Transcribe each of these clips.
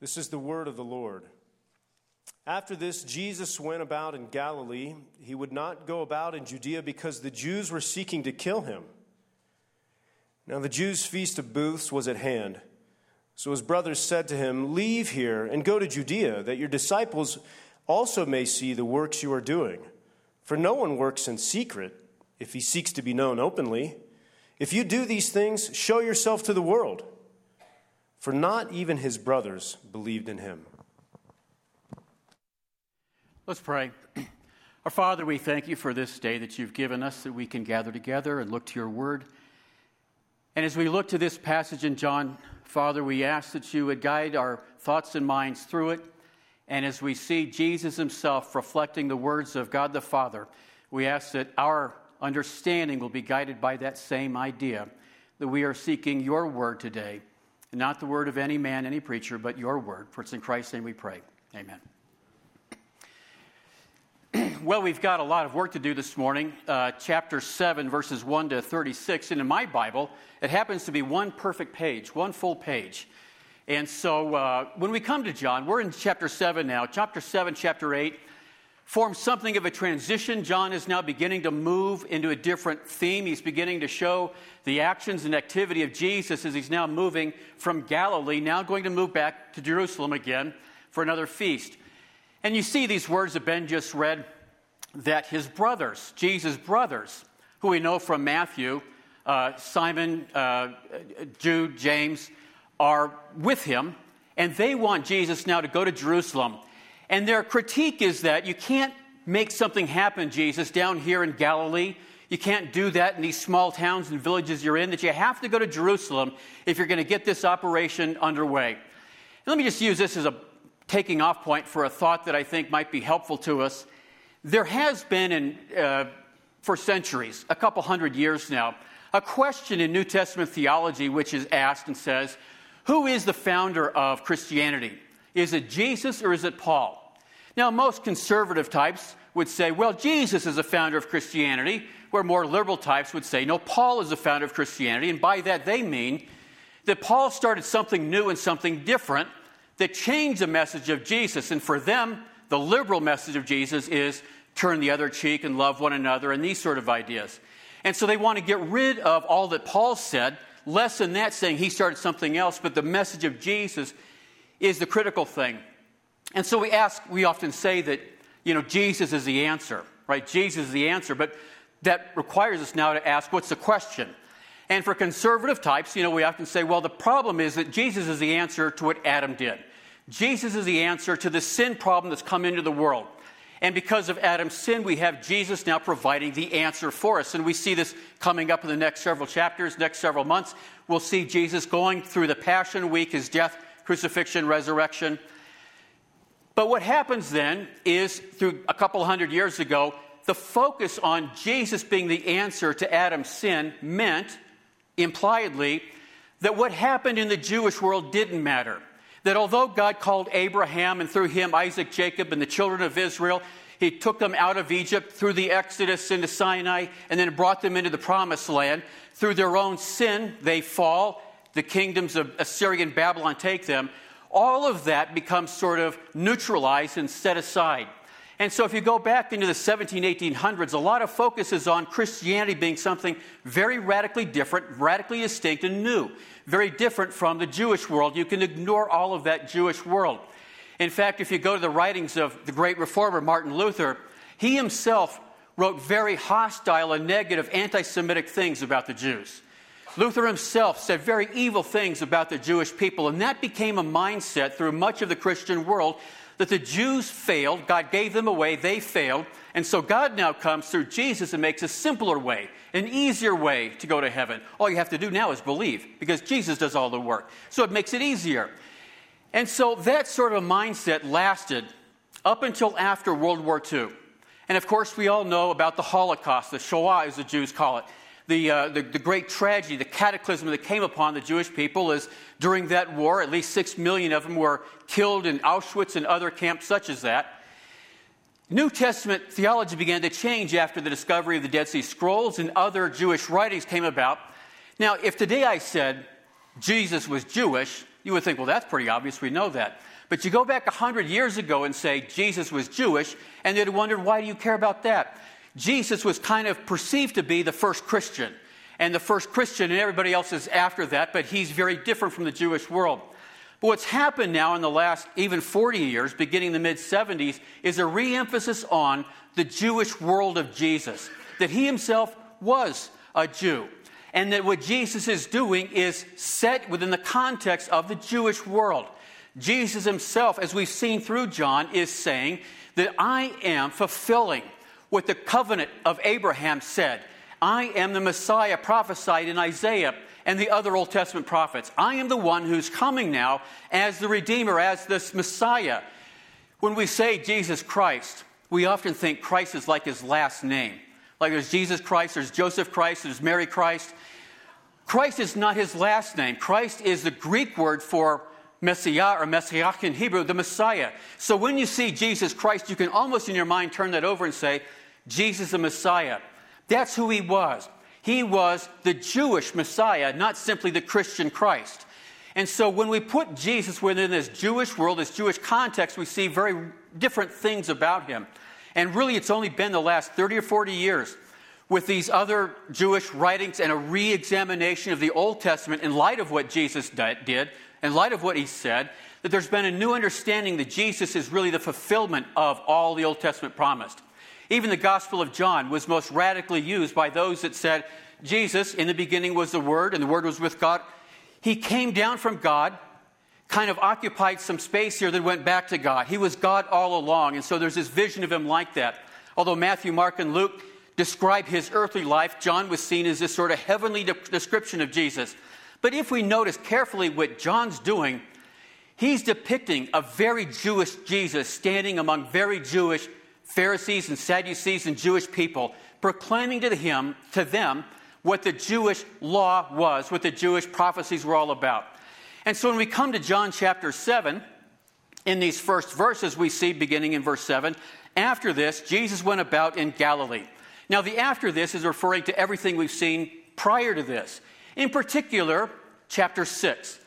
This is the word of the Lord. After this, Jesus went about in Galilee. He would not go about in Judea because the Jews were seeking to kill him. Now, the Jews' feast of booths was at hand. So his brothers said to him, Leave here and go to Judea, that your disciples also may see the works you are doing. For no one works in secret if he seeks to be known openly. If you do these things, show yourself to the world. For not even his brothers believed in him. Let's pray. Our Father, we thank you for this day that you've given us that we can gather together and look to your word. And as we look to this passage in John, Father, we ask that you would guide our thoughts and minds through it. And as we see Jesus himself reflecting the words of God the Father, we ask that our understanding will be guided by that same idea that we are seeking your word today, not the word of any man, any preacher, but your word. For it's in Christ's name we pray. Amen. well, we've got a lot of work to do this morning. Uh, chapter 7, verses 1 to 36. And in my Bible, it happens to be one perfect page, one full page. And so uh, when we come to John, we're in chapter 7 now. Chapter 7, chapter 8 forms something of a transition. John is now beginning to move into a different theme. He's beginning to show the actions and activity of Jesus as he's now moving from Galilee, now going to move back to Jerusalem again for another feast. And you see these words that Ben just read that his brothers, Jesus' brothers, who we know from Matthew, uh, Simon, uh, Jude, James, are with him, and they want Jesus now to go to Jerusalem. And their critique is that you can't make something happen, Jesus, down here in Galilee. You can't do that in these small towns and villages you're in, that you have to go to Jerusalem if you're going to get this operation underway. And let me just use this as a taking off point for a thought that I think might be helpful to us. There has been, in, uh, for centuries, a couple hundred years now, a question in New Testament theology which is asked and says, Who is the founder of Christianity? Is it Jesus or is it Paul? Now, most conservative types would say, Well, Jesus is the founder of Christianity, where more liberal types would say, No, Paul is the founder of Christianity. And by that, they mean that Paul started something new and something different that changed the message of Jesus. And for them, the liberal message of Jesus is turn the other cheek and love one another and these sort of ideas. And so they want to get rid of all that Paul said, less than that saying he started something else, but the message of Jesus is the critical thing. And so we ask, we often say that, you know, Jesus is the answer, right? Jesus is the answer, but that requires us now to ask, what's the question? And for conservative types, you know, we often say, well, the problem is that Jesus is the answer to what Adam did. Jesus is the answer to the sin problem that's come into the world. And because of Adam's sin, we have Jesus now providing the answer for us. And we see this coming up in the next several chapters, next several months. We'll see Jesus going through the Passion Week, his death, crucifixion, resurrection. But what happens then is, through a couple hundred years ago, the focus on Jesus being the answer to Adam's sin meant, impliedly, that what happened in the Jewish world didn't matter that although God called Abraham and through him Isaac, Jacob, and the children of Israel, he took them out of Egypt through the Exodus into Sinai and then brought them into the promised land. Through their own sin, they fall. The kingdoms of Assyria and Babylon take them. All of that becomes sort of neutralized and set aside. And so, if you go back into the 17, 1800s, a lot of focus is on Christianity being something very radically different, radically distinct, and new very different from the Jewish world. You can ignore all of that Jewish world. In fact, if you go to the writings of the great reformer Martin Luther, he himself wrote very hostile and negative anti Semitic things about the Jews. Luther himself said very evil things about the Jewish people, and that became a mindset through much of the Christian world that the Jews failed, God gave them away, they failed, and so God now comes through Jesus and makes a simpler way, an easier way to go to heaven. All you have to do now is believe, because Jesus does all the work. So it makes it easier. And so that sort of a mindset lasted up until after World War II. And of course, we all know about the Holocaust, the Shoah, as the Jews call it the, uh, the, the, great tragedy, the cataclysm that came upon the Jewish people is during that war, at least six million of them were killed in Auschwitz and other camps such as that. New Testament theology began to change after the discovery of the Dead Sea Scrolls and other Jewish writings came about. Now, if today I said Jesus was Jewish, You would think, well, that's pretty obvious. We know that. But you go back 100 years ago and say Jesus was Jewish, and they'd wondered, why do you care about that? Jesus was kind of perceived to be the first Christian, and the first Christian, and everybody else is after that, but he's very different from the Jewish world. But what's happened now in the last even 40 years, beginning the mid 70s, is a re emphasis on the Jewish world of Jesus, that he himself was a Jew. And that what Jesus is doing is set within the context of the Jewish world. Jesus himself, as we've seen through John, is saying that I am fulfilling what the covenant of Abraham said. I am the Messiah prophesied in Isaiah and the other Old Testament prophets. I am the one who's coming now as the Redeemer, as this Messiah. When we say Jesus Christ, we often think Christ is like his last name. Like there's Jesus Christ, there's Joseph Christ, there's Mary Christ. Christ is not his last name. Christ is the Greek word for Messiah or Messiah in Hebrew, the Messiah. So when you see Jesus Christ, you can almost in your mind turn that over and say, Jesus the Messiah. That's who he was. He was the Jewish Messiah, not simply the Christian Christ. And so when we put Jesus within this Jewish world, this Jewish context, we see very different things about him. And really, it's only been the last 30 or 40 years with these other Jewish writings and a re examination of the Old Testament in light of what Jesus did, in light of what he said, that there's been a new understanding that Jesus is really the fulfillment of all the Old Testament promised. Even the Gospel of John was most radically used by those that said, Jesus, in the beginning was the Word, and the Word was with God. He came down from God, kind of occupied some space here, then went back to God. He was God all along, and so there's this vision of him like that. Although Matthew, Mark, and Luke describe his earthly life, John was seen as this sort of heavenly de- description of Jesus. But if we notice carefully what John's doing, he's depicting a very Jewish Jesus standing among very Jewish Pharisees and Sadducees and Jewish people, proclaiming to him, to them, what the Jewish law was, what the Jewish prophecies were all about. And so when we come to John chapter 7, in these first verses, we see beginning in verse 7, after this, Jesus went about in Galilee. Now, the after this is referring to everything we've seen prior to this. In particular, chapter 6.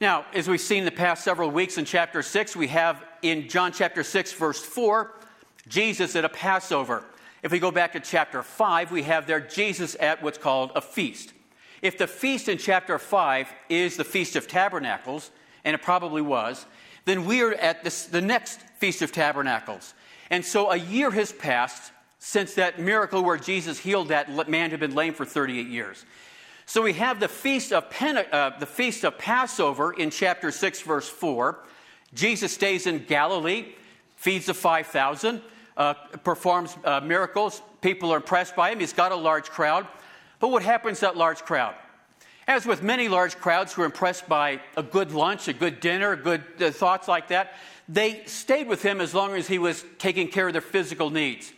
Now, as we've seen the past several weeks in chapter 6, we have in John chapter 6, verse 4, Jesus at a Passover. If we go back to chapter 5, we have there Jesus at what's called a feast. If the feast in chapter 5 is the Feast of Tabernacles, and it probably was, then we are at this, the next Feast of Tabernacles. And so a year has passed since that miracle where Jesus healed that man who had been lame for 38 years. So we have the feast of, Pente- uh, the feast of Passover in chapter 6, verse 4. Jesus stays in Galilee, feeds the 5,000, uh, performs uh, miracles. People are impressed by him. He's got a large crowd. But what happens to that large crowd? As with many large crowds who are impressed by a good lunch, a good dinner, good uh, thoughts like that, they stayed with him as long as he was taking care of their physical needs.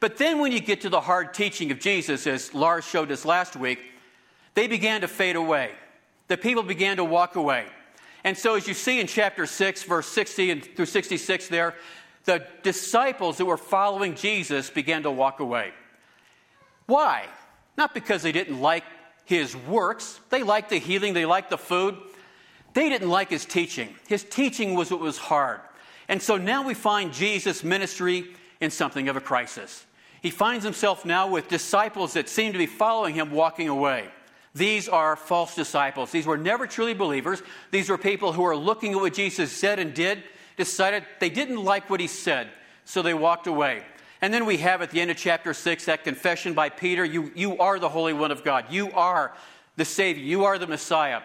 But then when you get to the hard teaching of Jesus, as Lars showed us last week, they began to fade away. The people began to walk away. And so, as you see in chapter 6, verse 60 and through 66 there, the disciples that were following Jesus began to walk away. Why? Not because they didn't like his works, they liked the healing, they liked the food. They didn't like his teaching. His teaching was what was hard. And so now we find Jesus' ministry in something of a crisis. He finds himself now with disciples that seem to be following him walking away. These are false disciples. These were never truly believers. These were people who were looking at what Jesus said and did, decided they didn't like what he said, so they walked away. And then we have at the end of chapter 6 that confession by Peter you, you are the Holy One of God. You are the Savior. You are the Messiah.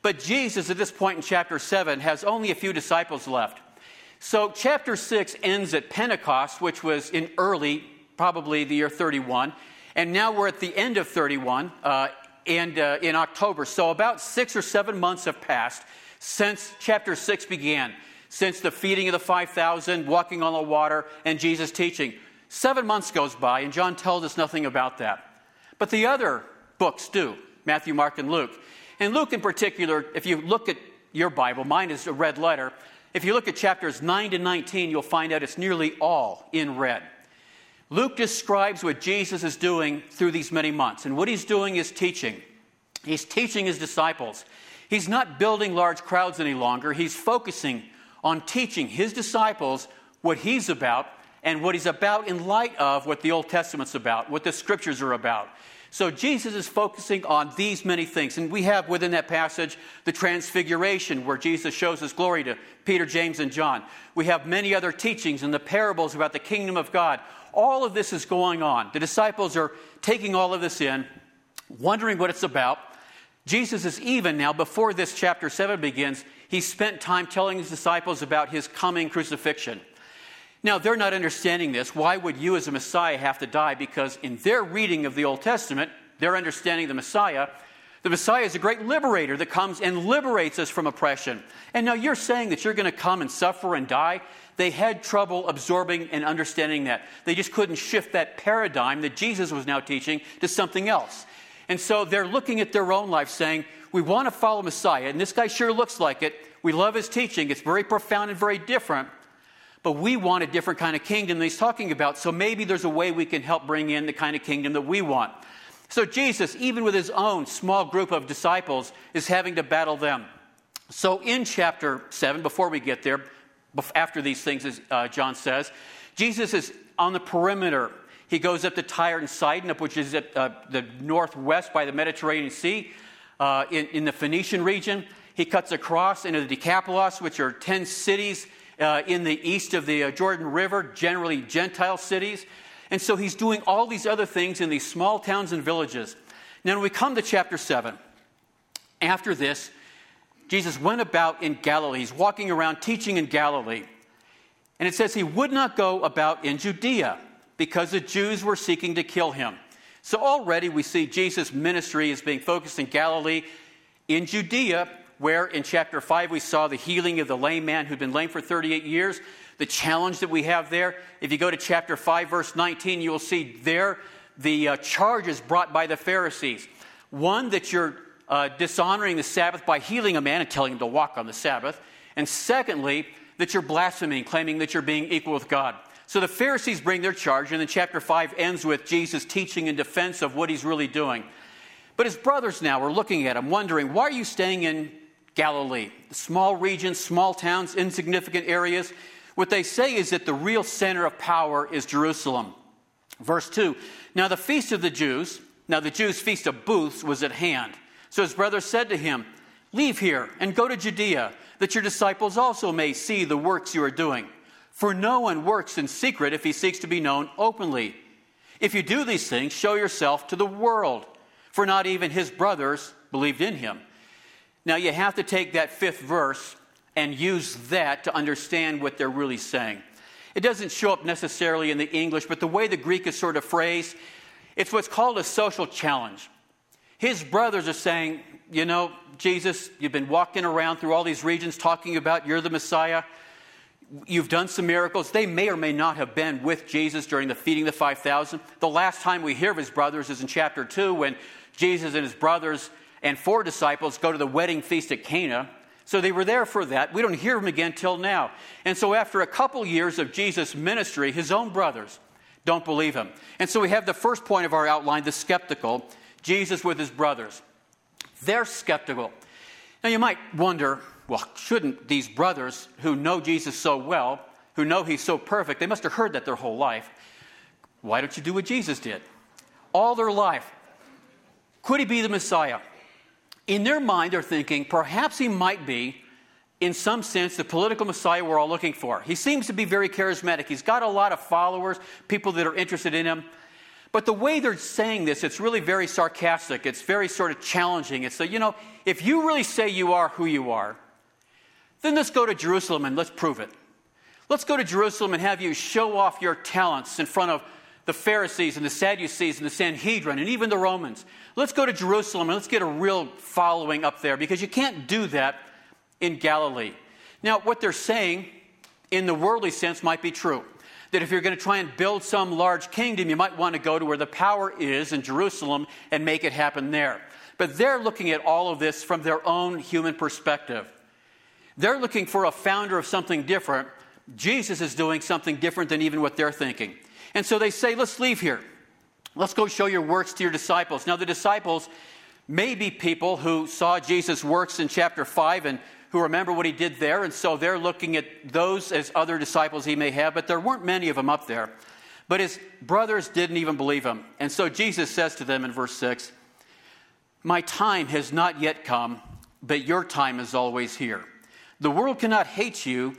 But Jesus, at this point in chapter 7, has only a few disciples left. So chapter 6 ends at Pentecost, which was in early, probably the year 31. And now we're at the end of 31. Uh, and uh, in October. So about six or seven months have passed since chapter 6 began, since the feeding of the 5,000, walking on the water, and Jesus teaching. Seven months goes by, and John tells us nothing about that. But the other books do Matthew, Mark, and Luke. And Luke, in particular, if you look at your Bible, mine is a red letter. If you look at chapters 9 to 19, you'll find out it's nearly all in red. Luke describes what Jesus is doing through these many months. And what he's doing is teaching. He's teaching his disciples. He's not building large crowds any longer. He's focusing on teaching his disciples what he's about and what he's about in light of what the Old Testament's about, what the scriptures are about. So Jesus is focusing on these many things. And we have within that passage the transfiguration, where Jesus shows his glory to Peter, James, and John. We have many other teachings and the parables about the kingdom of God. All of this is going on. The disciples are taking all of this in, wondering what it's about. Jesus is even now, before this chapter 7 begins, he spent time telling his disciples about his coming crucifixion. Now, they're not understanding this. Why would you, as a Messiah, have to die? Because in their reading of the Old Testament, their understanding the Messiah, the Messiah is a great liberator that comes and liberates us from oppression. And now you're saying that you're going to come and suffer and die? They had trouble absorbing and understanding that. They just couldn't shift that paradigm that Jesus was now teaching to something else. And so they're looking at their own life saying, We want to follow Messiah, and this guy sure looks like it. We love his teaching. It's very profound and very different. But we want a different kind of kingdom he's talking about. So maybe there's a way we can help bring in the kind of kingdom that we want. So Jesus, even with his own small group of disciples, is having to battle them. So in chapter 7, before we get there, after these things, as uh, John says, Jesus is on the perimeter. He goes up to Tyre and Sidon, which is at uh, the northwest by the Mediterranean Sea, uh, in, in the Phoenician region. He cuts across into the Decapolis, which are 10 cities uh, in the east of the uh, Jordan River, generally Gentile cities. And so he's doing all these other things in these small towns and villages. Now, when we come to chapter 7, after this, Jesus went about in Galilee. He's walking around teaching in Galilee. And it says he would not go about in Judea because the Jews were seeking to kill him. So already we see Jesus' ministry is being focused in Galilee. In Judea, where in chapter 5 we saw the healing of the lame man who'd been lame for 38 years, the challenge that we have there. If you go to chapter 5, verse 19, you will see there the uh, charges brought by the Pharisees. One, that you're uh, dishonoring the Sabbath by healing a man and telling him to walk on the Sabbath. And secondly, that you're blaspheming, claiming that you're being equal with God. So the Pharisees bring their charge, and then chapter 5 ends with Jesus teaching in defense of what he's really doing. But his brothers now are looking at him, wondering, why are you staying in Galilee. Small regions, small towns, insignificant areas. What they say is that the real center of power is Jerusalem. Verse 2 Now the feast of the Jews, now the Jews' feast of booths was at hand. So his brothers said to him, Leave here and go to Judea, that your disciples also may see the works you are doing. For no one works in secret if he seeks to be known openly. If you do these things, show yourself to the world. For not even his brothers believed in him. Now, you have to take that fifth verse and use that to understand what they're really saying. It doesn't show up necessarily in the English, but the way the Greek is sort of phrased, it's what's called a social challenge. His brothers are saying, You know, Jesus, you've been walking around through all these regions talking about you're the Messiah. You've done some miracles. They may or may not have been with Jesus during the feeding of the 5,000. The last time we hear of his brothers is in chapter 2 when Jesus and his brothers and four disciples go to the wedding feast at Cana. So they were there for that. We don't hear them again till now. And so, after a couple years of Jesus' ministry, his own brothers don't believe him. And so, we have the first point of our outline the skeptical Jesus with his brothers. They're skeptical. Now, you might wonder well, shouldn't these brothers who know Jesus so well, who know he's so perfect, they must have heard that their whole life. Why don't you do what Jesus did? All their life. Could he be the Messiah? in their mind they're thinking perhaps he might be, in some sense, the political Messiah we're all looking for. He seems to be very charismatic. He's got a lot of followers, people that are interested in him. But the way they're saying this, it's really very sarcastic. It's very sort of challenging. It's like, you know, if you really say you are who you are, then let's go to Jerusalem and let's prove it. Let's go to Jerusalem and have you show off your talents in front of the Pharisees and the Sadducees and the Sanhedrin and even the Romans. Let's go to Jerusalem and let's get a real following up there because you can't do that in Galilee. Now, what they're saying in the worldly sense might be true. That if you're going to try and build some large kingdom, you might want to go to where the power is in Jerusalem and make it happen there. But they're looking at all of this from their own human perspective. They're looking for a founder of something different. Jesus is doing something different than even what they're thinking. And so they say, let's leave here. Let's go show your works to your disciples. Now, the disciples, may be people who saw Jesus' works in chapter 5 and who remember what he did there, and so they're looking at those as other disciples he may have, but there weren't many of them up there. But his brothers didn't even believe him. And so Jesus says to them in verse 6 My time has not yet come, but your time is always here. The world cannot hate you,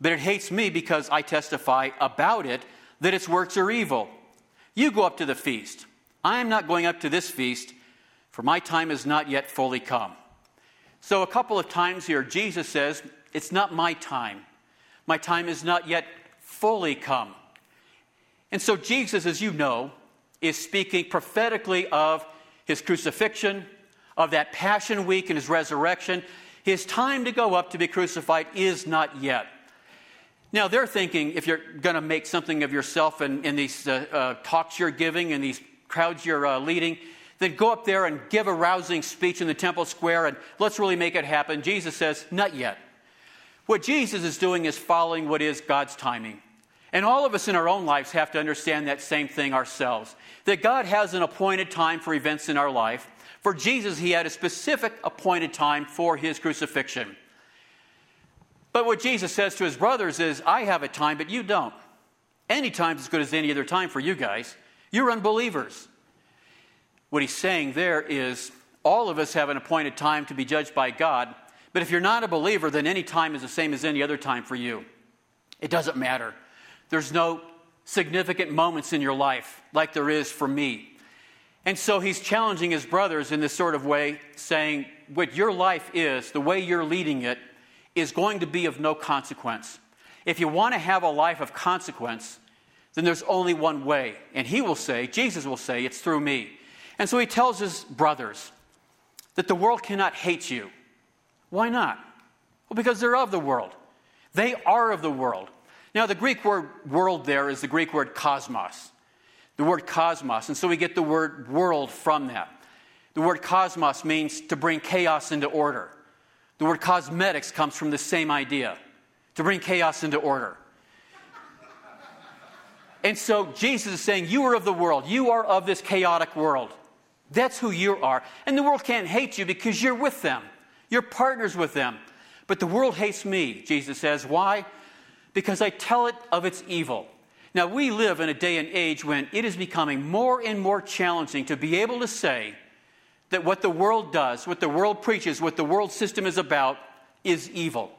but it hates me because I testify about it that its works are evil. You go up to the feast. I am not going up to this feast, for my time is not yet fully come. So, a couple of times here, Jesus says, It's not my time. My time is not yet fully come. And so, Jesus, as you know, is speaking prophetically of his crucifixion, of that Passion Week and his resurrection. His time to go up to be crucified is not yet. Now, they're thinking if you're going to make something of yourself in, in these uh, uh, talks you're giving and these crowds you're uh, leading, then go up there and give a rousing speech in the temple square and let's really make it happen. Jesus says, Not yet. What Jesus is doing is following what is God's timing. And all of us in our own lives have to understand that same thing ourselves that God has an appointed time for events in our life. For Jesus, he had a specific appointed time for his crucifixion. But what Jesus says to his brothers is, I have a time, but you don't. Any time's as good as any other time for you guys. You're unbelievers. What he's saying there is, all of us have an appointed time to be judged by God, but if you're not a believer, then any time is the same as any other time for you. It doesn't matter. There's no significant moments in your life like there is for me. And so he's challenging his brothers in this sort of way, saying, What your life is, the way you're leading it, is going to be of no consequence. If you want to have a life of consequence, then there's only one way. And he will say, Jesus will say, it's through me. And so he tells his brothers that the world cannot hate you. Why not? Well, because they're of the world. They are of the world. Now, the Greek word world there is the Greek word cosmos. The word cosmos. And so we get the word world from that. The word cosmos means to bring chaos into order. The word cosmetics comes from the same idea to bring chaos into order. And so Jesus is saying, You are of the world. You are of this chaotic world. That's who you are. And the world can't hate you because you're with them, you're partners with them. But the world hates me, Jesus says. Why? Because I tell it of its evil. Now, we live in a day and age when it is becoming more and more challenging to be able to say, that what the world does, what the world preaches, what the world system is about, is evil.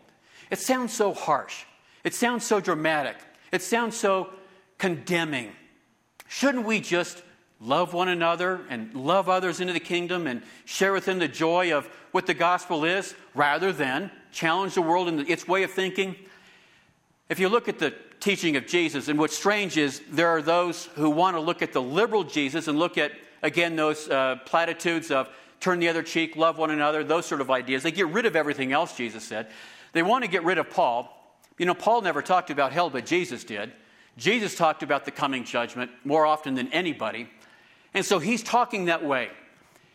It sounds so harsh. It sounds so dramatic. It sounds so condemning. Shouldn't we just love one another and love others into the kingdom and share with them the joy of what the gospel is rather than challenge the world in its way of thinking? If you look at the teaching of Jesus, and what's strange is there are those who want to look at the liberal Jesus and look at Again, those uh, platitudes of turn the other cheek, love one another, those sort of ideas. They get rid of everything else, Jesus said. They want to get rid of Paul. You know, Paul never talked about hell, but Jesus did. Jesus talked about the coming judgment more often than anybody. And so he's talking that way.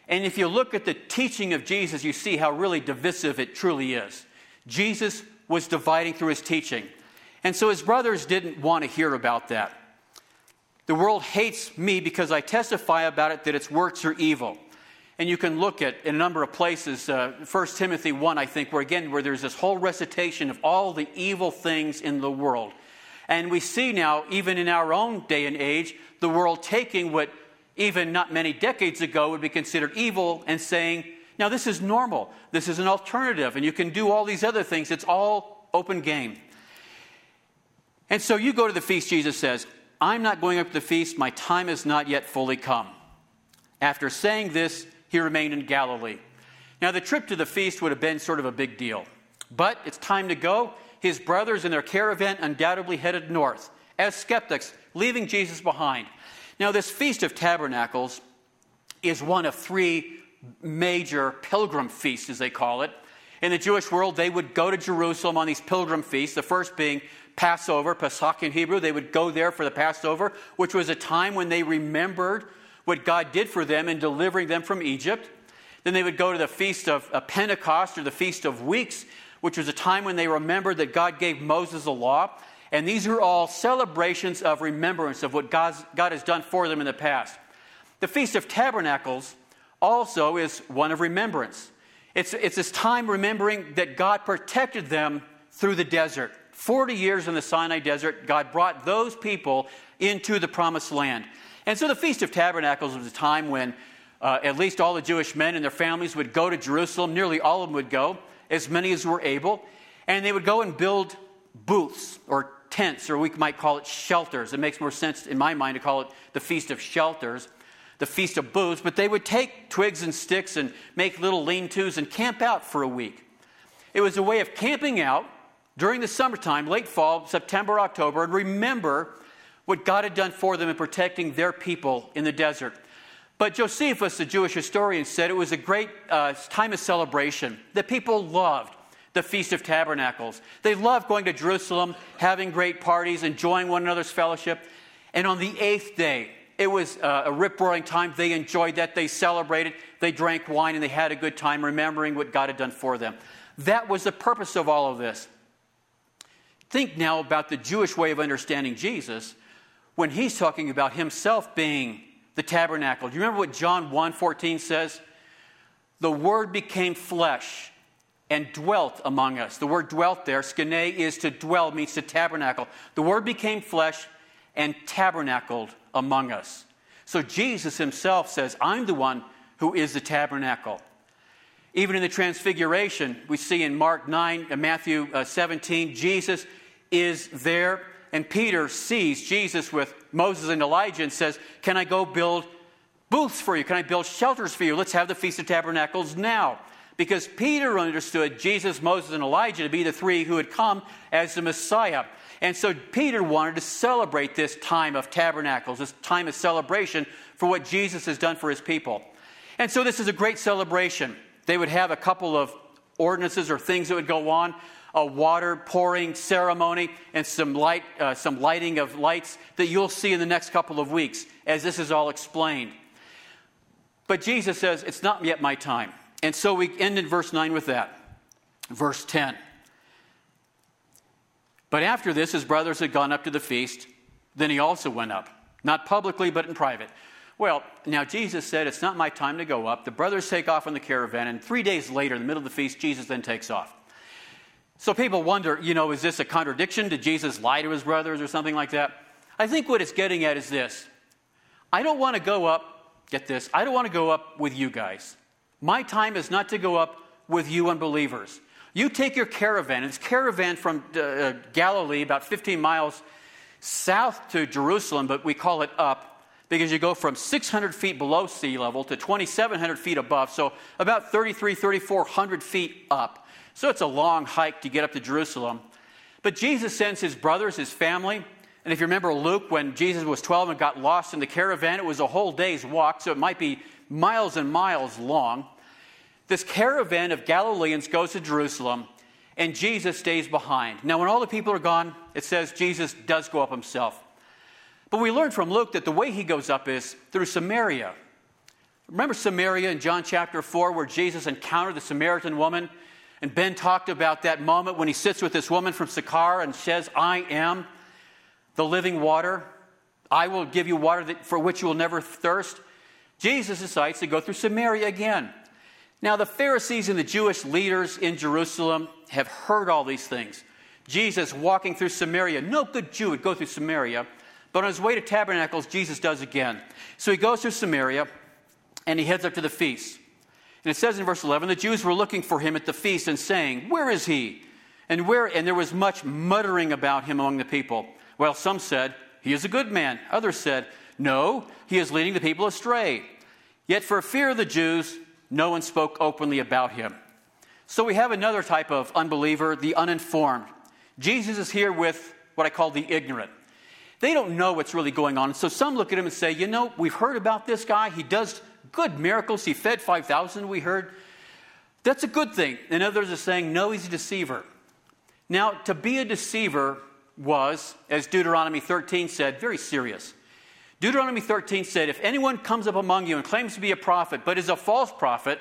And if you look at the teaching of Jesus, you see how really divisive it truly is. Jesus was dividing through his teaching. And so his brothers didn't want to hear about that. The world hates me because I testify about it that its works are evil. And you can look at in a number of places, uh, 1 Timothy 1, I think, where again, where there's this whole recitation of all the evil things in the world. And we see now, even in our own day and age, the world taking what even not many decades ago would be considered evil and saying, now this is normal. This is an alternative, and you can do all these other things. It's all open game. And so you go to the feast, Jesus says, I'm not going up to the feast, my time is not yet fully come. After saying this, he remained in Galilee. Now, the trip to the feast would have been sort of a big deal. But it's time to go. His brothers and their caravan undoubtedly headed north as skeptics, leaving Jesus behind. Now, this Feast of Tabernacles is one of three major pilgrim feasts, as they call it. In the Jewish world, they would go to Jerusalem on these pilgrim feasts, the first being Passover, Pesach in Hebrew. They would go there for the Passover, which was a time when they remembered what God did for them in delivering them from Egypt. Then they would go to the Feast of uh, Pentecost or the Feast of Weeks, which was a time when they remembered that God gave Moses the law. And these are all celebrations of remembrance of what God's, God has done for them in the past. The Feast of Tabernacles also is one of remembrance. It's, it's this time remembering that God protected them through the desert. 40 years in the Sinai desert, God brought those people into the promised land. And so the Feast of Tabernacles was a time when uh, at least all the Jewish men and their families would go to Jerusalem. Nearly all of them would go, as many as were able. And they would go and build booths or tents, or we might call it shelters. It makes more sense in my mind to call it the Feast of Shelters, the Feast of Booths. But they would take twigs and sticks and make little lean tos and camp out for a week. It was a way of camping out during the summertime, late fall, September, October, and remember what God had done for them in protecting their people in the desert. But Josephus, the Jewish historian, said it was a great uh, time of celebration. The people loved the Feast of Tabernacles. They loved going to Jerusalem, having great parties, enjoying one another's fellowship. And on the eighth day, it was uh, a rip roaring time. They enjoyed that. They celebrated. They drank wine and they had a good time remembering what God had done for them. That was the purpose of all of this. Think now about the Jewish way of understanding Jesus when he's talking about himself being the tabernacle. Do you remember what John 1:14 says? The word became flesh and dwelt among us. The word dwelt there, skene, is to dwell, means to tabernacle. The word became flesh and tabernacled among us. So Jesus himself says, I'm the one who is the tabernacle. Even in the transfiguration, we see in Mark 9 and Matthew uh, 17, Jesus is there, and Peter sees Jesus with Moses and Elijah and says, Can I go build booths for you? Can I build shelters for you? Let's have the Feast of Tabernacles now because Peter understood Jesus, Moses, and Elijah to be the three who had come as the Messiah. And so Peter wanted to celebrate this time of tabernacles, this time of celebration for what Jesus has done for his people. And so this is a great celebration. They would have a couple of ordinances or things that would go on a water pouring ceremony and some light uh, some lighting of lights that you'll see in the next couple of weeks as this is all explained but jesus says it's not yet my time and so we end in verse 9 with that. Verse 10. But after this, his brothers had gone up to the feast. Then he also went up, not publicly, but in private. Well, now Jesus said, It's not my time to go up. The brothers take off on the caravan, and three days later, in the middle of the feast, Jesus then takes off. So people wonder, you know, is this a contradiction? Did Jesus lie to his brothers or something like that? I think what it's getting at is this I don't want to go up, get this, I don't want to go up with you guys. My time is not to go up with you unbelievers. You take your caravan. It's caravan from uh, uh, Galilee, about 15 miles south to Jerusalem, but we call it up because you go from 600 feet below sea level to 2,700 feet above, so about 33, 3,400 feet up. So it's a long hike to get up to Jerusalem. But Jesus sends his brothers, his family, and if you remember Luke, when Jesus was 12 and got lost in the caravan, it was a whole day's walk, so it might be miles and miles long. This caravan of Galileans goes to Jerusalem, and Jesus stays behind. Now, when all the people are gone, it says Jesus does go up himself. But we learn from Luke that the way he goes up is through Samaria. Remember Samaria in John chapter 4, where Jesus encountered the Samaritan woman? And Ben talked about that moment when he sits with this woman from Sychar and says, I am the living water. I will give you water that, for which you will never thirst. Jesus decides to go through Samaria again. Now, the Pharisees and the Jewish leaders in Jerusalem have heard all these things. Jesus walking through Samaria. No good Jew would go through Samaria. But on his way to Tabernacles, Jesus does again. So he goes through Samaria and he heads up to the feast. And it says in verse 11 the Jews were looking for him at the feast and saying, Where is he? And, where, and there was much muttering about him among the people. Well, some said, He is a good man. Others said, No, he is leading the people astray. Yet for fear of the Jews, no one spoke openly about him. So we have another type of unbeliever, the uninformed. Jesus is here with what I call the ignorant. They don't know what's really going on. So some look at him and say, You know, we've heard about this guy. He does good miracles. He fed 5,000, we heard. That's a good thing. And others are saying, No, he's a deceiver. Now, to be a deceiver was, as Deuteronomy 13 said, very serious. Deuteronomy 13 said, If anyone comes up among you and claims to be a prophet, but is a false prophet,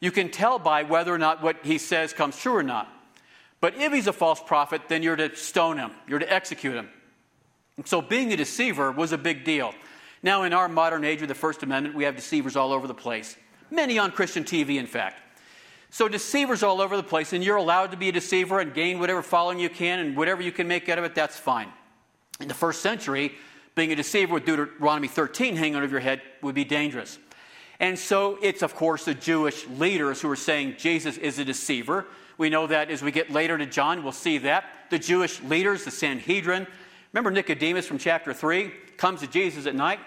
you can tell by whether or not what he says comes true or not. But if he's a false prophet, then you're to stone him, you're to execute him. And so being a deceiver was a big deal. Now, in our modern age with the First Amendment, we have deceivers all over the place. many on Christian TV, in fact. So, deceivers all over the place, and you're allowed to be a deceiver and gain whatever following you can, and whatever you can make out of it, that's fine. In the first century, being a deceiver with Deuteronomy 13 hanging over your head would be dangerous. And so, it's of course the Jewish leaders who are saying Jesus is a deceiver. We know that as we get later to John, we'll see that. The Jewish leaders, the Sanhedrin, remember Nicodemus from chapter 3 comes to Jesus at night.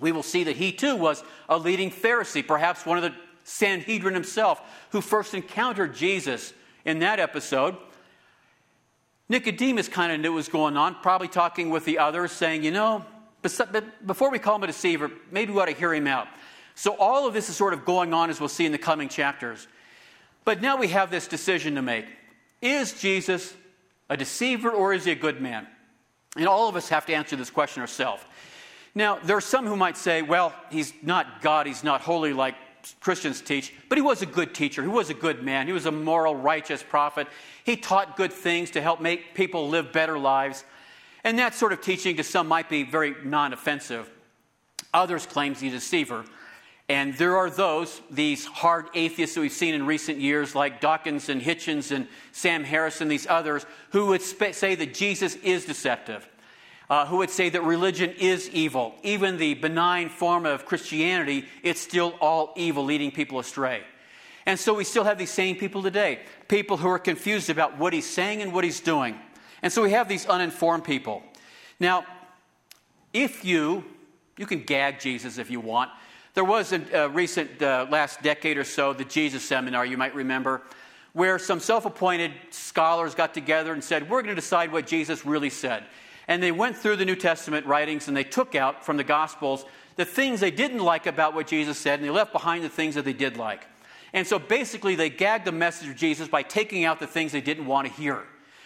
We will see that he too was a leading Pharisee, perhaps one of the Sanhedrin himself, who first encountered Jesus in that episode. Nicodemus kind of knew what was going on, probably talking with the others, saying, You know, before we call him a deceiver, maybe we ought to hear him out. So all of this is sort of going on as we'll see in the coming chapters. But now we have this decision to make. Is Jesus a deceiver or is he a good man? And all of us have to answer this question ourselves. Now, there are some who might say, well, he's not God, he's not holy like Christians teach, but he was a good teacher. He was a good man. He was a moral, righteous prophet. He taught good things to help make people live better lives. And that sort of teaching to some might be very non offensive. Others claim he's a deceiver. And there are those, these hard atheists that we've seen in recent years, like Dawkins and Hitchens and Sam Harris and these others, who would sp- say that Jesus is deceptive uh, who would say that religion is evil. Even the benign form of Christianity, it's still all evil, leading people astray. And so we still have these same people today people who are confused about what he's saying and what he's doing. And so we have these uninformed people. Now, if you, you can gag Jesus if you want. There was a, a recent, uh, last decade or so, the Jesus Seminar, you might remember, where some self appointed scholars got together and said, We're going to decide what Jesus really said. And they went through the New Testament writings and they took out from the Gospels the things they didn't like about what Jesus said, and they left behind the things that they did like. And so basically, they gagged the message of Jesus by taking out the things they didn't want to hear.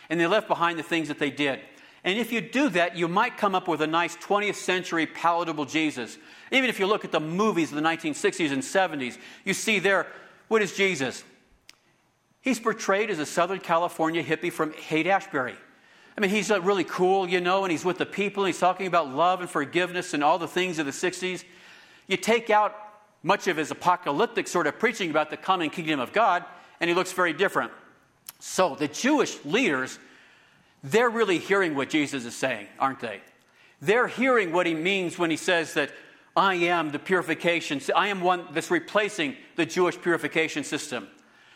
And they left behind the things that they did. And if you do that, you might come up with a nice 20th century palatable Jesus. Even if you look at the movies of the 1960s and 70s, you see there, what is Jesus? He's portrayed as a Southern California hippie from Haight Ashbury. I mean, he's uh, really cool, you know, and he's with the people, and he's talking about love and forgiveness and all the things of the 60s. You take out much of his apocalyptic sort of preaching about the coming kingdom of God, and he looks very different. So the Jewish leaders, they're really hearing what Jesus is saying, aren't they? They're hearing what he means when he says that I am the purification, I am one that's replacing the Jewish purification system.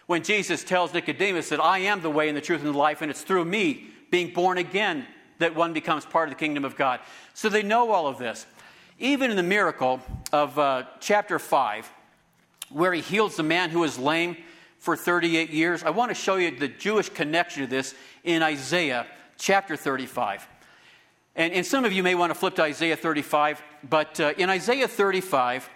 When Jesus tells Nicodemus that I am the way and the truth and the life, and it's through me being born again that one becomes part of the kingdom of God. So they know all of this. Even in the miracle of uh, chapter 5, where he heals the man who was lame for 38 years, I want to show you the Jewish connection to this in Isaiah chapter 35. And, and some of you may want to flip to Isaiah 35, but uh, in Isaiah 35,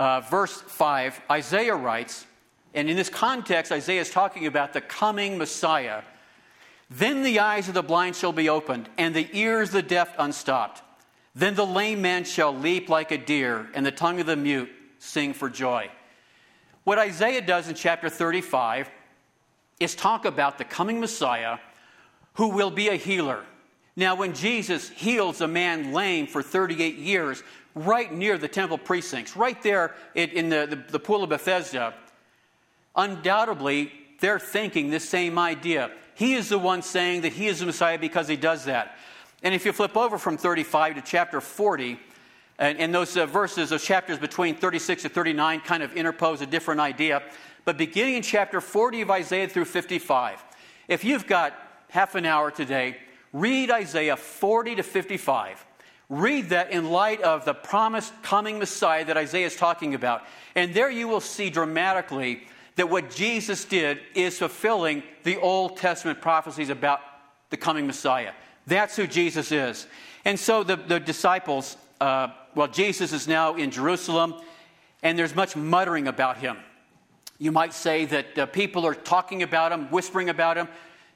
uh, verse 5, Isaiah writes, and in this context, Isaiah is talking about the coming Messiah then the eyes of the blind shall be opened, and the ears of the deaf unstopped. Then the lame man shall leap like a deer, and the tongue of the mute sing for joy. What Isaiah does in chapter 35 is talk about the coming Messiah who will be a healer. Now, when Jesus heals a man lame for 38 years, right near the temple precincts, right there in the, the, the pool of Bethesda, undoubtedly they're thinking this same idea. He is the one saying that he is the Messiah because he does that. And if you flip over from 35 to chapter 40, and, and those uh, verses, those chapters between 36 to 39 kind of interpose a different idea. But beginning in chapter 40 of Isaiah through 55, if you've got half an hour today, read Isaiah 40 to 55. Read that in light of the promised coming Messiah that Isaiah is talking about. And there you will see dramatically that what Jesus did is fulfilling the Old Testament prophecies about the coming Messiah. That's who Jesus is. And so the, the disciples, uh, well, Jesus is now in Jerusalem, and there's much muttering about him. You might say that uh, people are talking about him, whispering about him.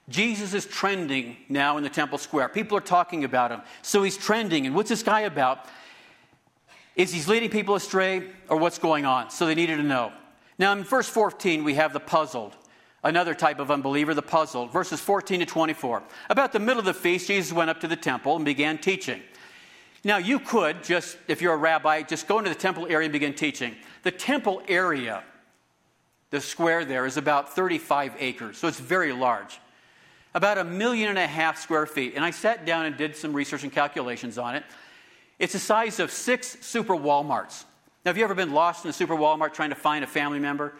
Jesus is trending now in the temple square. People are talking about him. So he's trending. And what's this guy about? Is he leading people astray or what's going on? So they needed to know. Now, in verse 14, we have the puzzled, another type of unbeliever, the puzzled. Verses 14 to 24. About the middle of the feast, Jesus went up to the temple and began teaching. Now, you could just, if you're a rabbi, just go into the temple area and begin teaching. The temple area, the square there, is about 35 acres, so it's very large. About a million and a half square feet. And I sat down and did some research and calculations on it. It's the size of six super Walmarts. Now, have you ever been lost in a super Walmart trying to find a family member?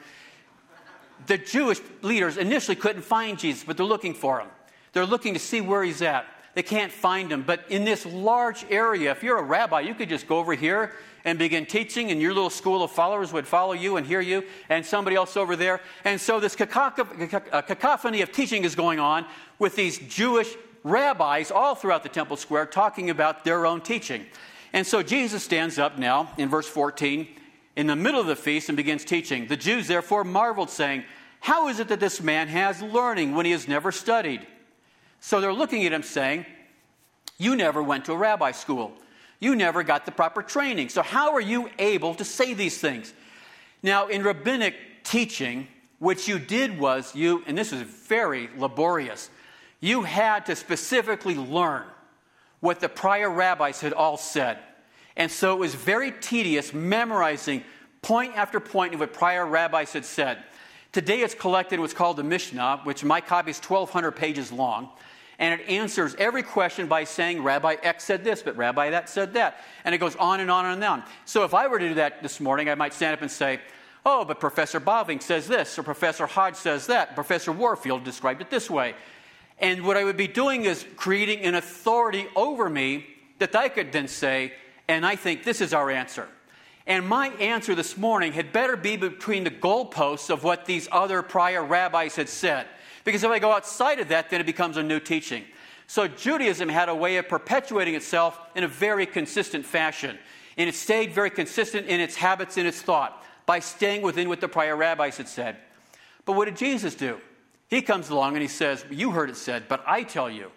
The Jewish leaders initially couldn't find Jesus, but they're looking for him. They're looking to see where he's at. They can't find him. But in this large area, if you're a rabbi, you could just go over here and begin teaching, and your little school of followers would follow you and hear you, and somebody else over there. And so this uh, cacophony of teaching is going on with these Jewish rabbis all throughout the temple square talking about their own teaching. And so Jesus stands up now in verse 14 in the middle of the feast and begins teaching. The Jews therefore marveled, saying, How is it that this man has learning when he has never studied? So they're looking at him saying, You never went to a rabbi school. You never got the proper training. So, how are you able to say these things? Now, in rabbinic teaching, what you did was you, and this was very laborious, you had to specifically learn what the prior rabbis had all said. And so it was very tedious memorizing point after point of what prior rabbis had said. Today it's collected what's called the Mishnah, which my copy is 1,200 pages long and it answers every question by saying, Rabbi X said this, but Rabbi that said that. And it goes on and on and on. So if I were to do that this morning, I might stand up and say, Oh, but Professor Bavinck says this, or Professor Hodge says that, Professor Warfield described it this way. And what I would be doing is creating an authority over me that I could then say, and I think this is our answer. And my answer this morning had better be between the goalposts of what these other prior rabbis had said. Because if I go outside of that, then it becomes a new teaching. So Judaism had a way of perpetuating itself in a very consistent fashion. And it stayed very consistent in its habits and its thought by staying within what the prior rabbis had said. But what did Jesus do? He comes along and he says, You heard it said, but I tell you.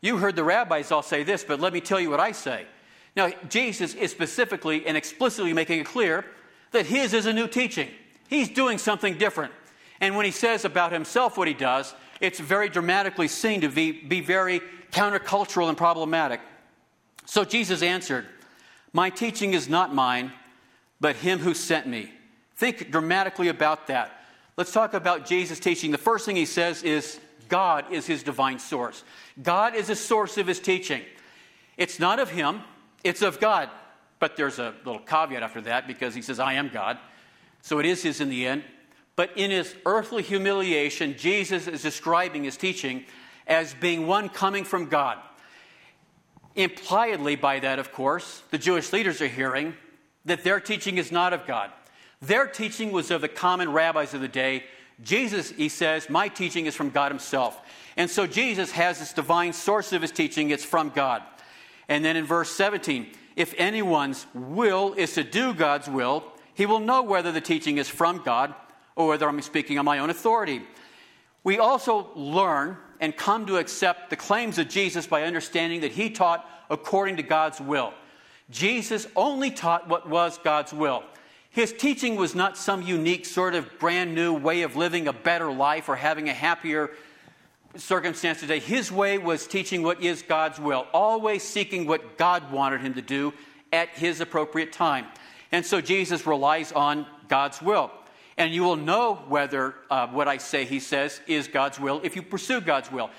You heard the rabbis all say this, but let me tell you what I say. Now, Jesus is specifically and explicitly making it clear that his is a new teaching. He's doing something different. And when he says about himself what he does, it's very dramatically seen to be, be very countercultural and problematic. So Jesus answered, My teaching is not mine, but him who sent me. Think dramatically about that. Let's talk about Jesus' teaching. The first thing he says is God is his divine source. God is the source of his teaching. It's not of him, it's of God. But there's a little caveat after that because he says, I am God. So it is his in the end. But in his earthly humiliation, Jesus is describing his teaching as being one coming from God. Impliedly, by that, of course, the Jewish leaders are hearing that their teaching is not of God. Their teaching was of the common rabbis of the day. Jesus, he says, my teaching is from God himself. And so Jesus has this divine source of his teaching, it's from God. And then in verse 17, if anyone's will is to do God's will, he will know whether the teaching is from God or whether I'm speaking on my own authority. We also learn and come to accept the claims of Jesus by understanding that he taught according to God's will. Jesus only taught what was God's will. His teaching was not some unique, sort of brand new way of living a better life or having a happier circumstance today. His way was teaching what is God's will, always seeking what God wanted him to do at his appropriate time. And so Jesus relies on God's will. And you will know whether uh, what I say, he says, is God's will if you pursue God's will.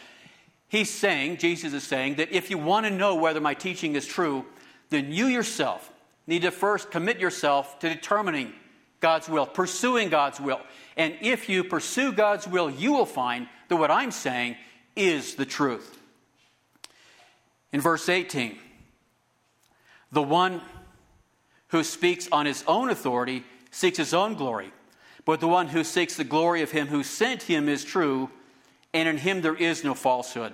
He's saying, Jesus is saying, that if you want to know whether my teaching is true, then you yourself need to first commit yourself to determining God's will, pursuing God's will. And if you pursue God's will, you will find that what I'm saying is the truth. In verse 18, the one who speaks on his own authority seeks his own glory. But the one who seeks the glory of him who sent him is true, and in him there is no falsehood.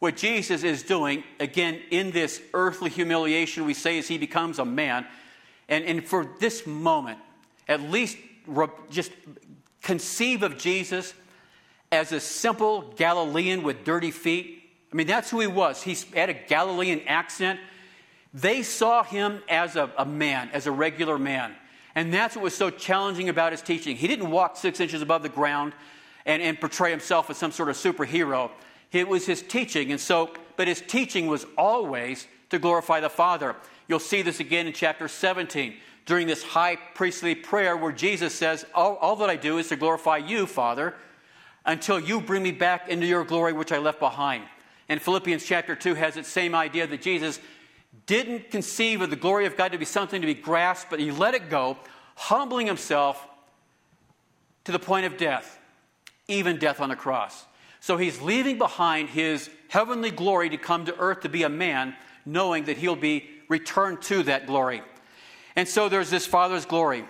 What Jesus is doing, again, in this earthly humiliation, we say, as he becomes a man. And, and for this moment, at least just conceive of Jesus as a simple Galilean with dirty feet. I mean, that's who he was. He had a Galilean accent. They saw him as a, a man, as a regular man. And that's what was so challenging about his teaching. He didn't walk six inches above the ground and, and portray himself as some sort of superhero. It was his teaching. And so, but his teaching was always to glorify the Father. You'll see this again in chapter 17 during this high priestly prayer where Jesus says, all, all, that I do is to glorify you, Father, until you bring me back into your glory which I left behind. And Philippians chapter 2 has its same idea that Jesus didn't conceive of the glory of God to be something to be grasped, but he let it go, humbling himself to the point of death, even death on the cross. So he's leaving behind his heavenly glory to come to earth to be a man, knowing that he'll be returned to that glory. And so there's this Father's glory.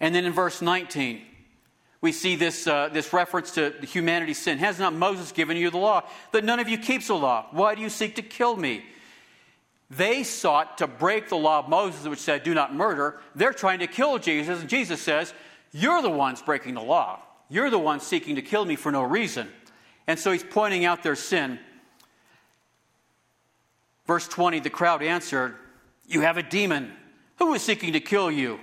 And then in verse 19, we see this, uh, this reference to humanity's sin. Has not Moses given you the law that none of you keeps the law? Why do you seek to kill me? They sought to break the law of Moses, which said, Do not murder. They're trying to kill Jesus, and Jesus says, You're the ones breaking the law. You're the ones seeking to kill me for no reason. And so he's pointing out their sin. Verse 20 the crowd answered, You have a demon. Who is seeking to kill you?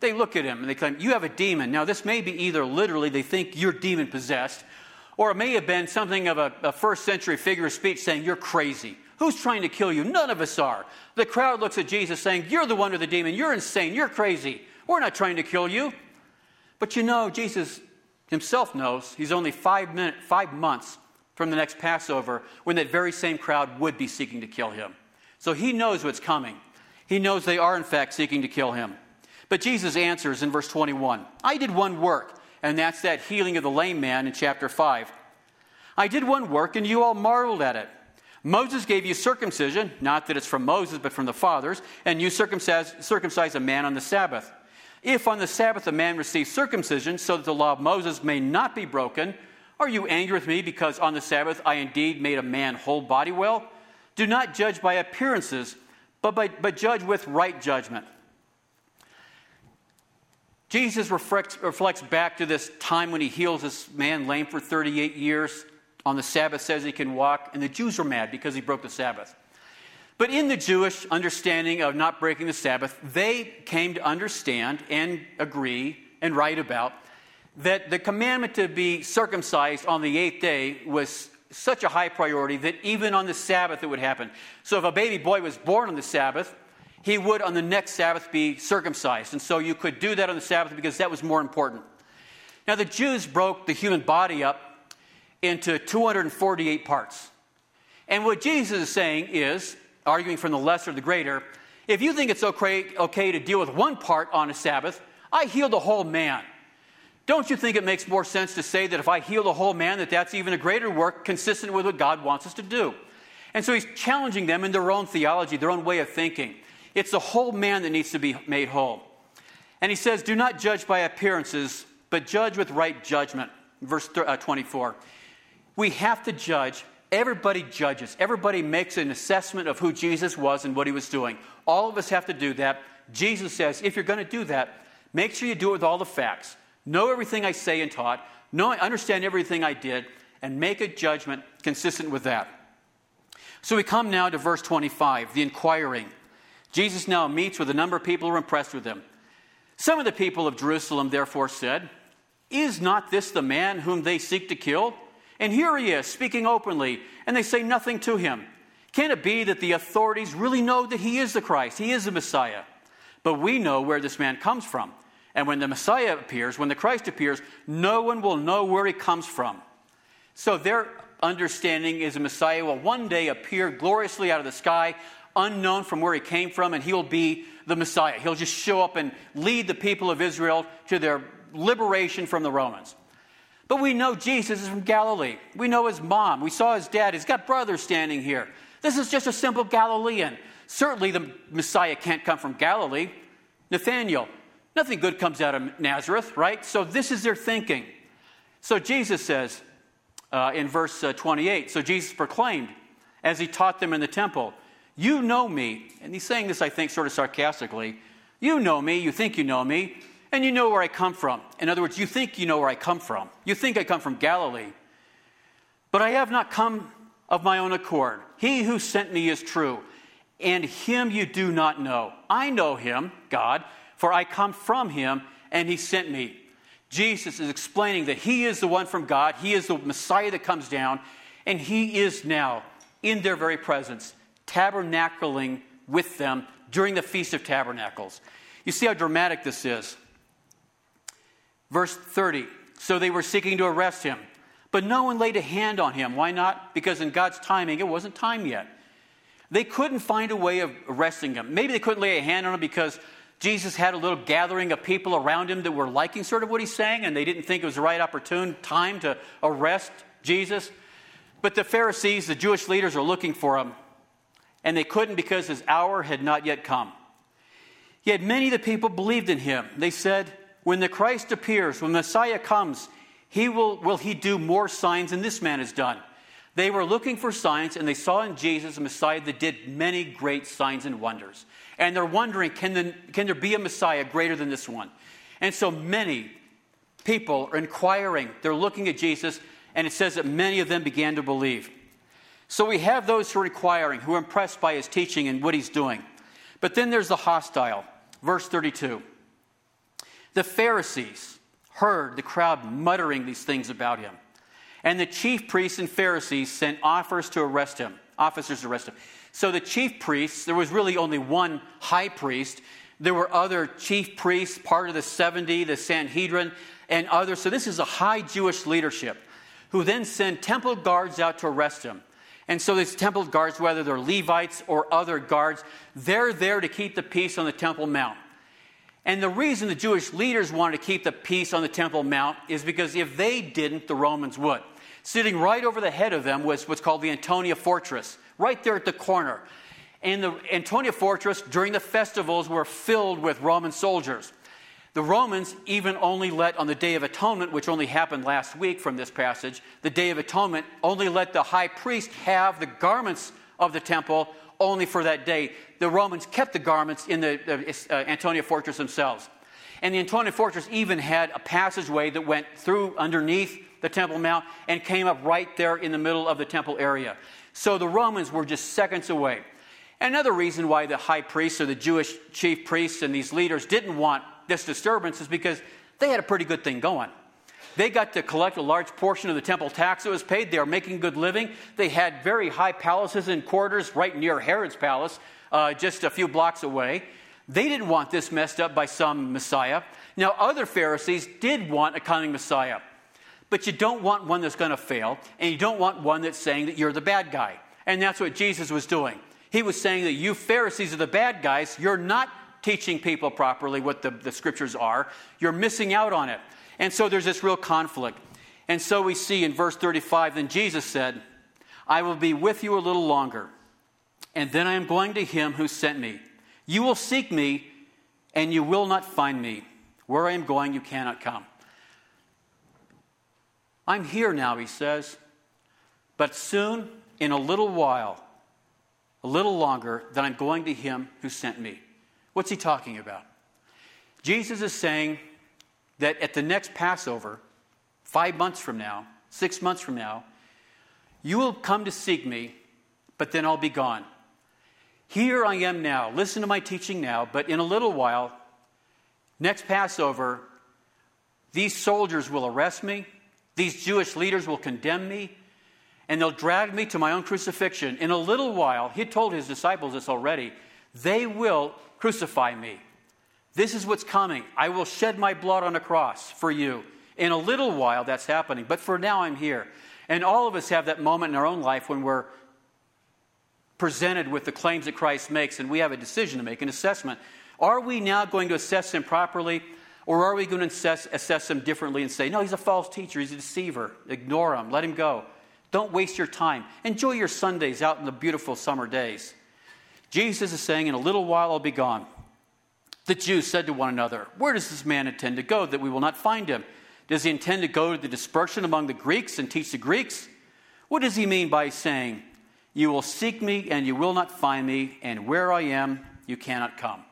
They look at him and they claim, You have a demon. Now, this may be either literally they think you're demon possessed, or it may have been something of a, a first century figure of speech saying, You're crazy. Who's trying to kill you? None of us are. The crowd looks at Jesus saying, You're the one with the demon. You're insane. You're crazy. We're not trying to kill you. But you know, Jesus himself knows he's only five, minute, five months from the next Passover when that very same crowd would be seeking to kill him. So he knows what's coming. He knows they are, in fact, seeking to kill him. But Jesus answers in verse 21 I did one work, and that's that healing of the lame man in chapter 5. I did one work, and you all marveled at it. Moses gave you circumcision, not that it's from Moses, but from the fathers, and you circumcise, a man on the Sabbath. If on the Sabbath a man receives circumcision, so that the law of Moses may not be broken, are you angry with me because on the Sabbath I indeed made a man whole body well? Do not judge by appearances, but, by, but judge with right judgment. Jesus reflects, reflects back to this time when he heals this man lame for 38 years on the Sabbath says he can walk, and the Jews were mad because he broke the Sabbath. But in the Jewish understanding of not breaking the Sabbath, they came to understand and agree and write about that the commandment to be circumcised on the eighth day was such a high priority that even on the Sabbath it would happen. So if a baby boy was born on the Sabbath, he would on the next Sabbath be circumcised. And so you could do that on the Sabbath because that was more important. Now, the Jews broke the human body up into 248 parts. And what Jesus is saying is, arguing from the lesser to the greater, if you think it's okay, okay to deal with one part on a Sabbath, I heal the whole man. Don't you think it makes more sense to say that if I heal the whole man, that that's even a greater work consistent with what God wants us to do? And so he's challenging them in their own theology, their own way of thinking. It's the whole man that needs to be made whole. And he says, Do not judge by appearances, but judge with right judgment. Verse uh, 24 we have to judge. Everybody judges. Everybody makes an assessment of who Jesus was and what he was doing. All of us have to do that. Jesus says, if you're going to do that, make sure you do it with all the facts. Know everything I say and taught. Know, understand everything I did, and make a judgment consistent with that. So we come now to verse 25, the inquiring. Jesus now meets with a number of people who are impressed with him. Some of the people of Jerusalem therefore said, Is not this the man whom they seek to kill? And here he is, speaking openly, and they say nothing to him. Can it be that the authorities really know that he is the Christ? He is the Messiah. But we know where this man comes from. And when the Messiah appears, when the Christ appears, no one will know where he comes from. So their understanding is the Messiah will one day appear gloriously out of the sky, unknown from where he came from, and he'll be the Messiah. He'll just show up and lead the people of Israel to their liberation from the Romans. But we know Jesus is from Galilee. We know his mom. We saw his dad. He's got brothers standing here. This is just a simple Galilean. Certainly, the Messiah can't come from Galilee. Nathaniel, nothing good comes out of Nazareth, right? So, this is their thinking. So, Jesus says uh, in verse uh, 28 So, Jesus proclaimed as he taught them in the temple, You know me. And he's saying this, I think, sort of sarcastically. You know me. You think you know me and you know where I come from. In other words, you think you know where I come from. You think I come from Galilee. But I have not come of my own accord. He who sent me is true, and him you do not know. I know him, God, for I come from him, and he sent me. Jesus is explaining that he is the one from God, he is the Messiah that comes down, and he is now in their very presence tabernacling with them during the Feast of Tabernacles. You see how dramatic this is. Verse 30 So they were seeking to arrest him, but no one laid a hand on him. Why not? Because in God's timing, it wasn't time yet. They couldn't find a way of arresting him. Maybe they couldn't lay a hand on him because Jesus had a little gathering of people around him that were liking sort of what he's saying, and they didn't think it was the right opportune time to arrest Jesus. But the Pharisees, the Jewish leaders, are looking for him, and they couldn't because his hour had not yet come. Yet many of the people believed in him. They said, When the Christ appears, when Messiah comes, he will, will he do more signs than this man has done? They were looking for signs, and they saw in Jesus a Messiah that did many great signs and wonders. And they're wondering, can, the, can there be a Messiah greater than this one? And so many people are inquiring. They're looking at Jesus, and it says that many of them began to believe. So we have those who are inquiring, who are impressed by his teaching and what he's doing. But then there's the hostile. Verse 32. The Pharisees heard the crowd muttering these things about him. And the chief priests and Pharisees sent offers to arrest him, officers to arrest him. So the chief priests, there was really only one high priest. There were other chief priests, part of the 70, the Sanhedrin, and others. So this is a high Jewish leadership who then send temple guards out to arrest him. And so these temple guards, whether they're Levites or other guards, they're there to keep the peace on the Temple Mount. And the reason the Jewish leaders wanted to keep the peace on the Temple Mount is because if they didn't, the Romans would. Sitting right over the head of them was what's called the Antonia Fortress right there at the corner. And the Antonia Fortress during the festivals were filled with Roman soldiers. The Romans even only let, on the Day of Atonement, which only happened last week from this passage, the Day of Atonement only let the high priest have the garments of the temple only for that day. The Romans kept the garments in the, uh, Antonia Fortress themselves. And the Antonia Fortress even had a passageway that went through underneath the Temple Mount and came up right there in the middle of the temple area. So the Romans were just seconds away. Another reason why the high priests or the Jewish chief priests and these leaders didn't want this disturbance is because they had a pretty good thing going. They got to collect a large portion of the temple tax that was paid. They were making good living. They had very high palaces and quarters right near Herod's palace, uh, just a few blocks away. They didn't want this messed up by some Messiah. Now, other Pharisees did want a coming Messiah. But you don't want one that's going to fail, and you don't want one that's saying that you're the bad guy. And that's what Jesus was doing. He was saying that you Pharisees are the bad guys. You're not teaching people properly what the, the scriptures are, you're missing out on it. And so there's this real conflict. And so we see in verse 35 then Jesus said, I will be with you a little longer, and then I am going to him who sent me. You will seek me, and you will not find me. Where I am going, you cannot come. I'm here now, he says. But soon, in a little while, a little longer, then I'm going to him who sent me. What's he talking about? Jesus is saying that at the next Passover, five months from now, six months from now, you will come to seek me, but then I'll be gone. Here I am now. Listen to my teaching now, but in a little while, next Passover, these soldiers will arrest me, these Jewish leaders will condemn me and they'll drag me to my own crucifixion. In a little while, he told his disciples this already, they will crucify me. This is what's coming. I will shed my blood on a cross for you. In a little while, that's happening. But for now, I'm here. And all of us have that moment in our own life when we're presented with the claims that Christ makes and we have a decision to make, an assessment. Are we now going to assess him properly? Or are we going to assess, assess him differently and say, no, he's a false teacher, he's a deceiver, ignore him, let him go? Don't waste your time. Enjoy your Sundays out in the beautiful summer days. Jesus is saying, In a little while I'll be gone. The Jews said to one another, Where does this man intend to go that we will not find him? Does he intend to go to the dispersion among the Greeks and teach the Greeks? What does he mean by saying, You will seek me and you will not find me, and where I am, you cannot come?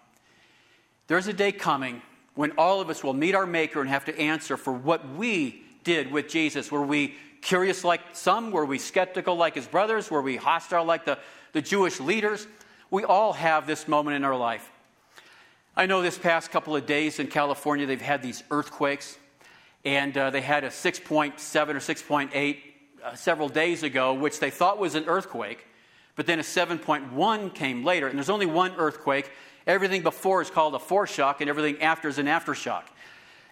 There's a day coming when all of us will meet our Maker and have to answer for what we did with Jesus. Were we curious like some? Were we skeptical like his brothers? Were we hostile like the, the Jewish leaders? We all have this moment in our life. I know this past couple of days in California, they've had these earthquakes, and uh, they had a 6.7 or 6.8 uh, several days ago, which they thought was an earthquake. But then a 7.1 came later, and there's only one earthquake. Everything before is called a foreshock, and everything after is an aftershock.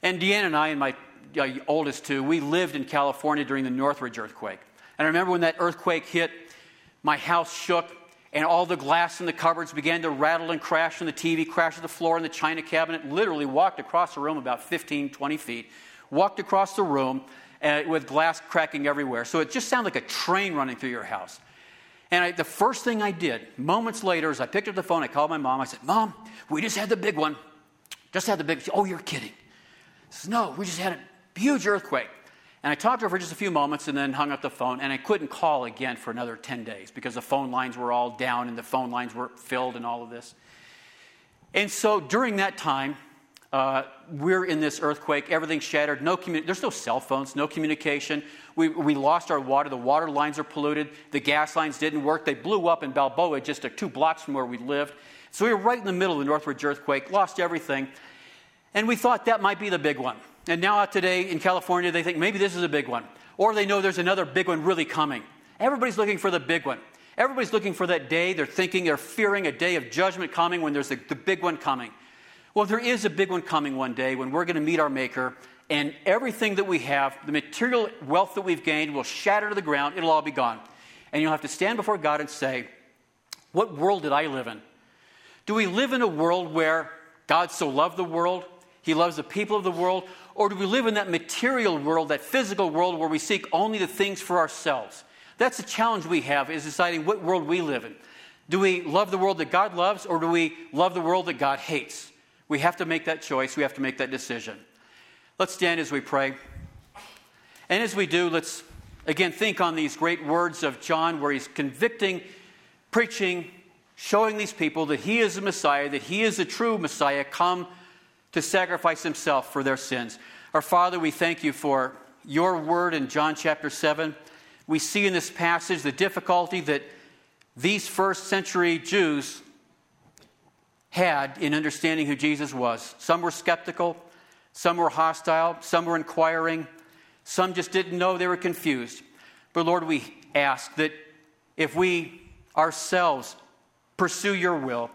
And Deanna and I, and my uh, oldest two, we lived in California during the Northridge earthquake. And I remember when that earthquake hit, my house shook, and all the glass in the cupboards began to rattle and crash, and the TV crashed to the floor, and the china cabinet literally walked across the room about 15, 20 feet, walked across the room uh, with glass cracking everywhere. So it just sounded like a train running through your house. And I, the first thing I did, moments later, is I picked up the phone, I called my mom, I said, Mom, we just had the big one. Just had the big, oh, you're kidding. Says, no, we just had a huge earthquake. And I talked to her for just a few moments and then hung up the phone. And I couldn't call again for another 10 days because the phone lines were all down and the phone lines were filled and all of this. And so during that time, uh, we're in this earthquake, everything's shattered, no communi- there's no cell phones, no communication. We, we lost our water, the water lines are polluted, the gas lines didn't work. They blew up in Balboa, just two blocks from where we lived. So we were right in the middle of the Northridge earthquake, lost everything. And we thought that might be the big one. And now, today in California, they think maybe this is a big one. Or they know there's another big one really coming. Everybody's looking for the big one. Everybody's looking for that day. They're thinking, they're fearing a day of judgment coming when there's the, the big one coming. Well, there is a big one coming one day when we're going to meet our Maker, and everything that we have, the material wealth that we've gained, will shatter to the ground. It'll all be gone. And you'll have to stand before God and say, What world did I live in? Do we live in a world where God so loved the world he loves the people of the world? Or do we live in that material world, that physical world where we seek only the things for ourselves? That's the challenge we have is deciding what world we live in. Do we love the world that God loves or do we love the world that God hates? We have to make that choice. We have to make that decision. Let's stand as we pray. And as we do, let's again think on these great words of John where he's convicting, preaching, showing these people that he is the Messiah, that he is the true Messiah come to sacrifice himself for their sins. Our Father, we thank you for your word in John chapter 7. We see in this passage the difficulty that these first century Jews had in understanding who Jesus was. Some were skeptical, some were hostile, some were inquiring, some just didn't know, they were confused. But Lord, we ask that if we ourselves pursue your will,